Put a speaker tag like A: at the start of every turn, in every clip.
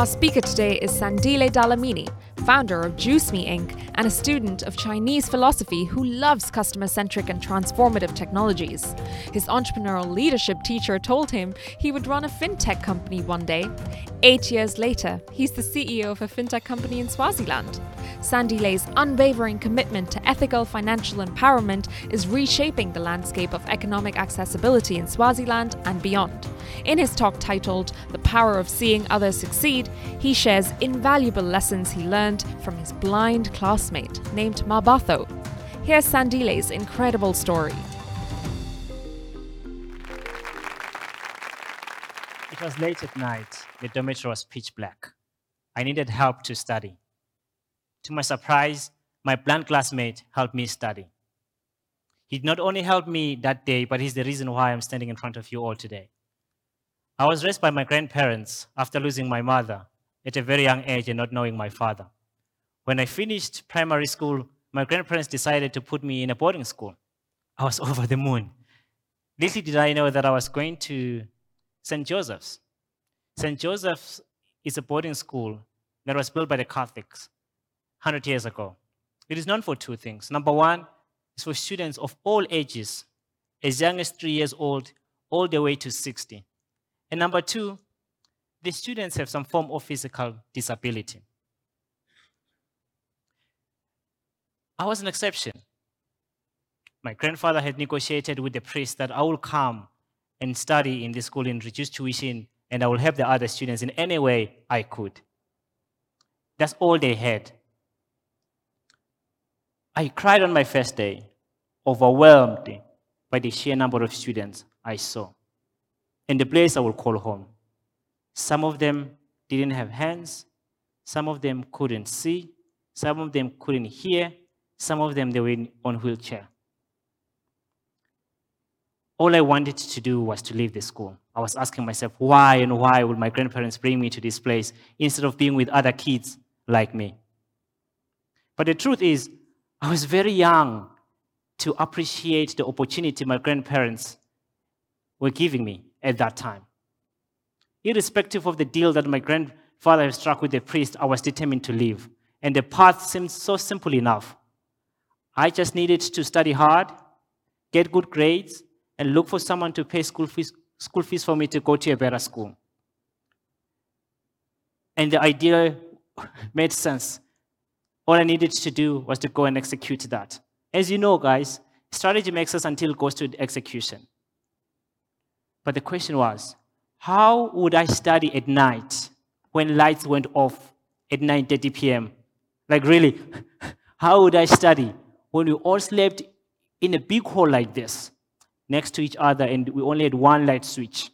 A: Our speaker today is Sandile Dlamini, founder of Juice Me Inc., and a student of Chinese philosophy who loves customer centric and transformative technologies. His entrepreneurial leadership teacher told him he would run a fintech company one day. Eight years later, he's the CEO of a fintech company in Swaziland. Sandile's unwavering commitment to ethical financial empowerment is reshaping the landscape of economic accessibility in Swaziland and beyond. In his talk titled The Power of Seeing Others Succeed, he shares invaluable lessons he learned from his blind classmate named Mabatho. Here's Sandile's incredible story.
B: It was late at night. The dormitory was pitch black. I needed help to study. To my surprise, my blind classmate helped me study. He not only helped me that day, but he's the reason why I'm standing in front of you all today. I was raised by my grandparents after losing my mother at a very young age and not knowing my father. When I finished primary school, my grandparents decided to put me in a boarding school. I was over the moon. Little did I know that I was going to St. Joseph's. St. Joseph's is a boarding school that was built by the Catholics 100 years ago. It is known for two things. Number one, it's for students of all ages, as young as three years old, all the way to 60. And number two, the students have some form of physical disability. I was an exception. My grandfather had negotiated with the priest that I will come and study in this school in reduced tuition and I will help the other students in any way I could. That's all they had. I cried on my first day, overwhelmed by the sheer number of students I saw. In the place I will call home. Some of them didn't have hands, some of them couldn't see, some of them couldn't hear, some of them they were on wheelchair. All I wanted to do was to leave the school. I was asking myself, why and why would my grandparents bring me to this place instead of being with other kids like me? But the truth is, I was very young to appreciate the opportunity my grandparents were giving me at that time. Irrespective of the deal that my grandfather had struck with the priest, I was determined to leave. And the path seemed so simple enough. I just needed to study hard, get good grades, and look for someone to pay school fees, school fees for me to go to a better school. And the idea made sense. All I needed to do was to go and execute that. As you know, guys, strategy makes us until it goes to execution. But the question was, how would I study at night when lights went off at 9:30 p.m.? Like really, how would I study when we all slept in a big hall like this, next to each other, and we only had one light switch?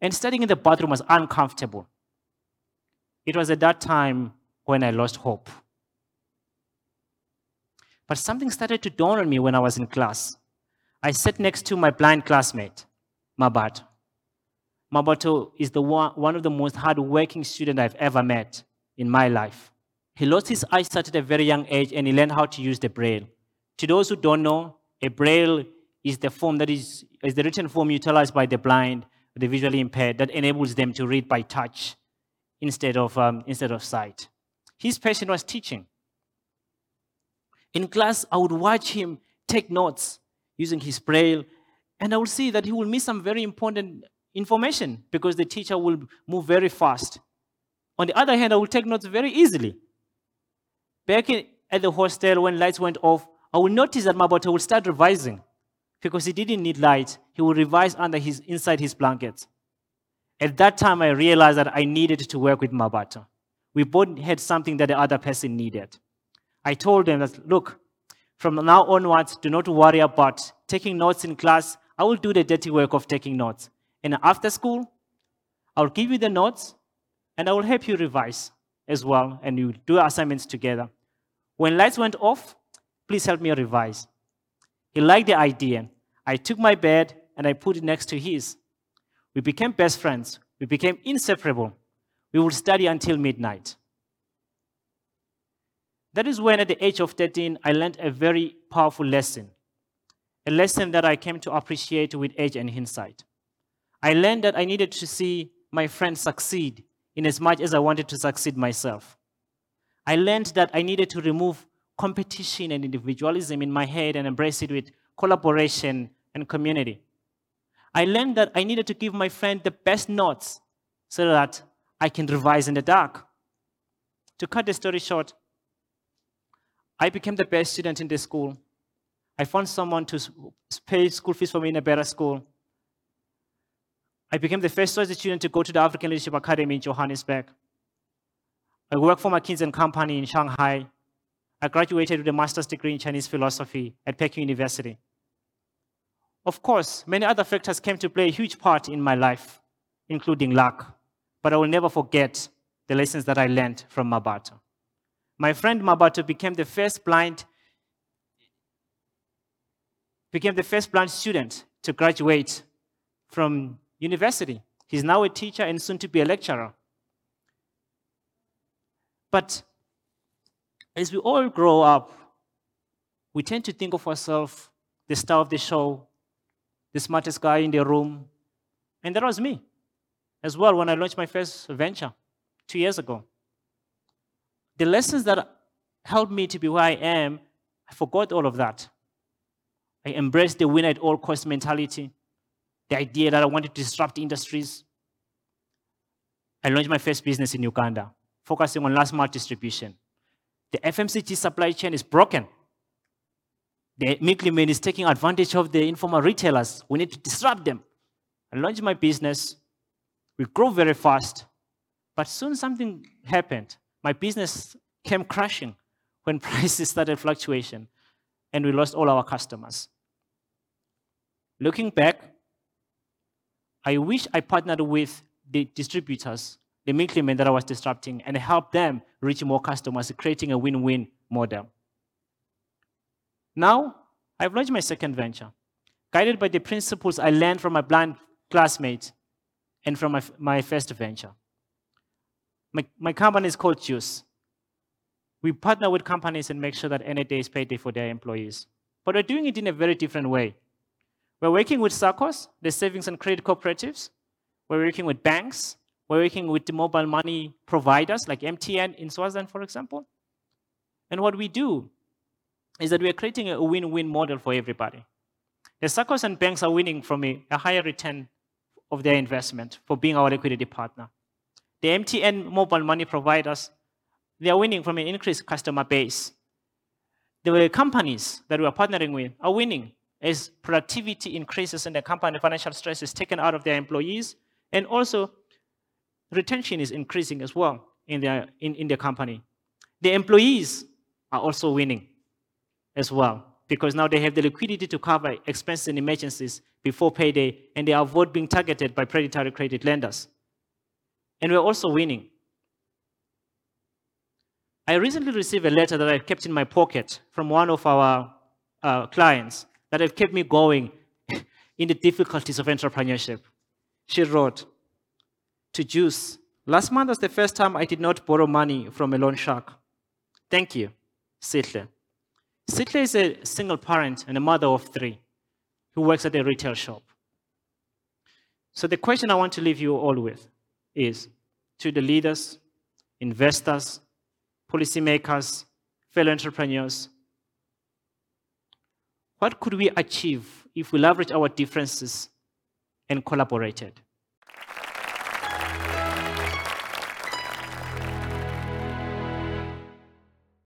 B: And studying in the bathroom was uncomfortable. It was at that time when I lost hope. But something started to dawn on me when I was in class. I sat next to my blind classmate, Mabatho. Mabatho is the one, one of the most hardworking students I've ever met in my life. He lost his eyesight at a very young age and he learned how to use the braille. To those who don't know, a braille is the form that is, is the written form utilized by the blind, the visually impaired, that enables them to read by touch instead of, um, instead of sight. His passion was teaching. In class, I would watch him take notes using his braille, and I will see that he will miss some very important information because the teacher will move very fast. On the other hand, I will take notes very easily. Back in, at the hostel, when lights went off, I will notice that Mabatho will start revising because he didn't need light. He will revise under his, inside his blanket. At that time, I realized that I needed to work with Mabatho. We both had something that the other person needed. I told him that, look, from now onwards, do not worry about taking notes in class. I will do the dirty work of taking notes. And after school, I'll give you the notes and I will help you revise as well, and you do assignments together. When lights went off, please help me revise. He liked the idea. I took my bed and I put it next to his. We became best friends. We became inseparable. We would study until midnight. That is when, at the age of 13, I learned a very powerful lesson. A lesson that I came to appreciate with age and hindsight. I learned that I needed to see my friends succeed in as much as I wanted to succeed myself. I learned that I needed to remove competition and individualism in my head and embrace it with collaboration and community. I learned that I needed to give my friend the best notes so that I can revise in the dark. To cut the story short, I became the best student in the school. I found someone to pay school fees for me in a better school. I became the first choice student to go to the African Leadership Academy in Johannesburg. I worked for McKinsey Company in Shanghai. I graduated with a master's degree in Chinese philosophy at Peking University. Of course, many other factors came to play a huge part in my life, including luck. But I will never forget the lessons that I learned from Mabatho. My friend Mabatho became the first blind became the first blind student to graduate from university. He's now a teacher and soon to be a lecturer. But as we all grow up, we tend to think of ourselves the star of the show, the smartest guy in the room. And that was me as well when I launched my first venture two years ago. The lessons that helped me to be where I am, I forgot all of that. I embraced the win at all cost mentality, the idea that I wanted to disrupt industries. I launched my first business in Uganda, focusing on last mile distribution. The FMCG supply chain is broken. The middleman is taking advantage of the informal retailers. We need to disrupt them. I launched my business. We grew very fast. But soon something happened. My business came crashing when prices started fluctuation and we lost all our customers. Looking back, I wish I partnered with the distributors, the middlemen that I was disrupting, and helped them reach more customers, creating a win win model. Now, I've launched my second venture, guided by the principles I learned from my blind classmates and from my, my first venture. My, my company is called Juice. We partner with companies and make sure that any day is payday for their employees. But we're doing it in a very different way. We're working with SACCOs, the savings and credit cooperatives. We're working with banks. We're working with the mobile money providers like MTN in Swaziland, for example. And what we do is that we are creating a win-win model for everybody. The SACCOs and banks are winning from a, a higher return of their investment for being our liquidity partner. The MTN mobile money providers, they are winning from an increased customer base. The companies that we are partnering with are winning as productivity increases and the company financial stress is taken out of their employees, and also retention is increasing as well in their, in, in the company. The employees are also winning as well because now they have the liquidity to cover expenses and emergencies before payday and they avoid being targeted by predatory credit lenders. And we're also winning. I recently received a letter that I kept in my pocket from one of our uh, clients that have kept me going in the difficulties of entrepreneurship. She wrote to Juice, Last month was the first time I did not borrow money from a loan shark. Thank you, Sitle. Sitle is a single parent and a mother of three who works at a retail shop. So the question I want to leave you all with is to the leaders, investors, policymakers, fellow entrepreneurs, what could we achieve if we leverage our differences and collaborated?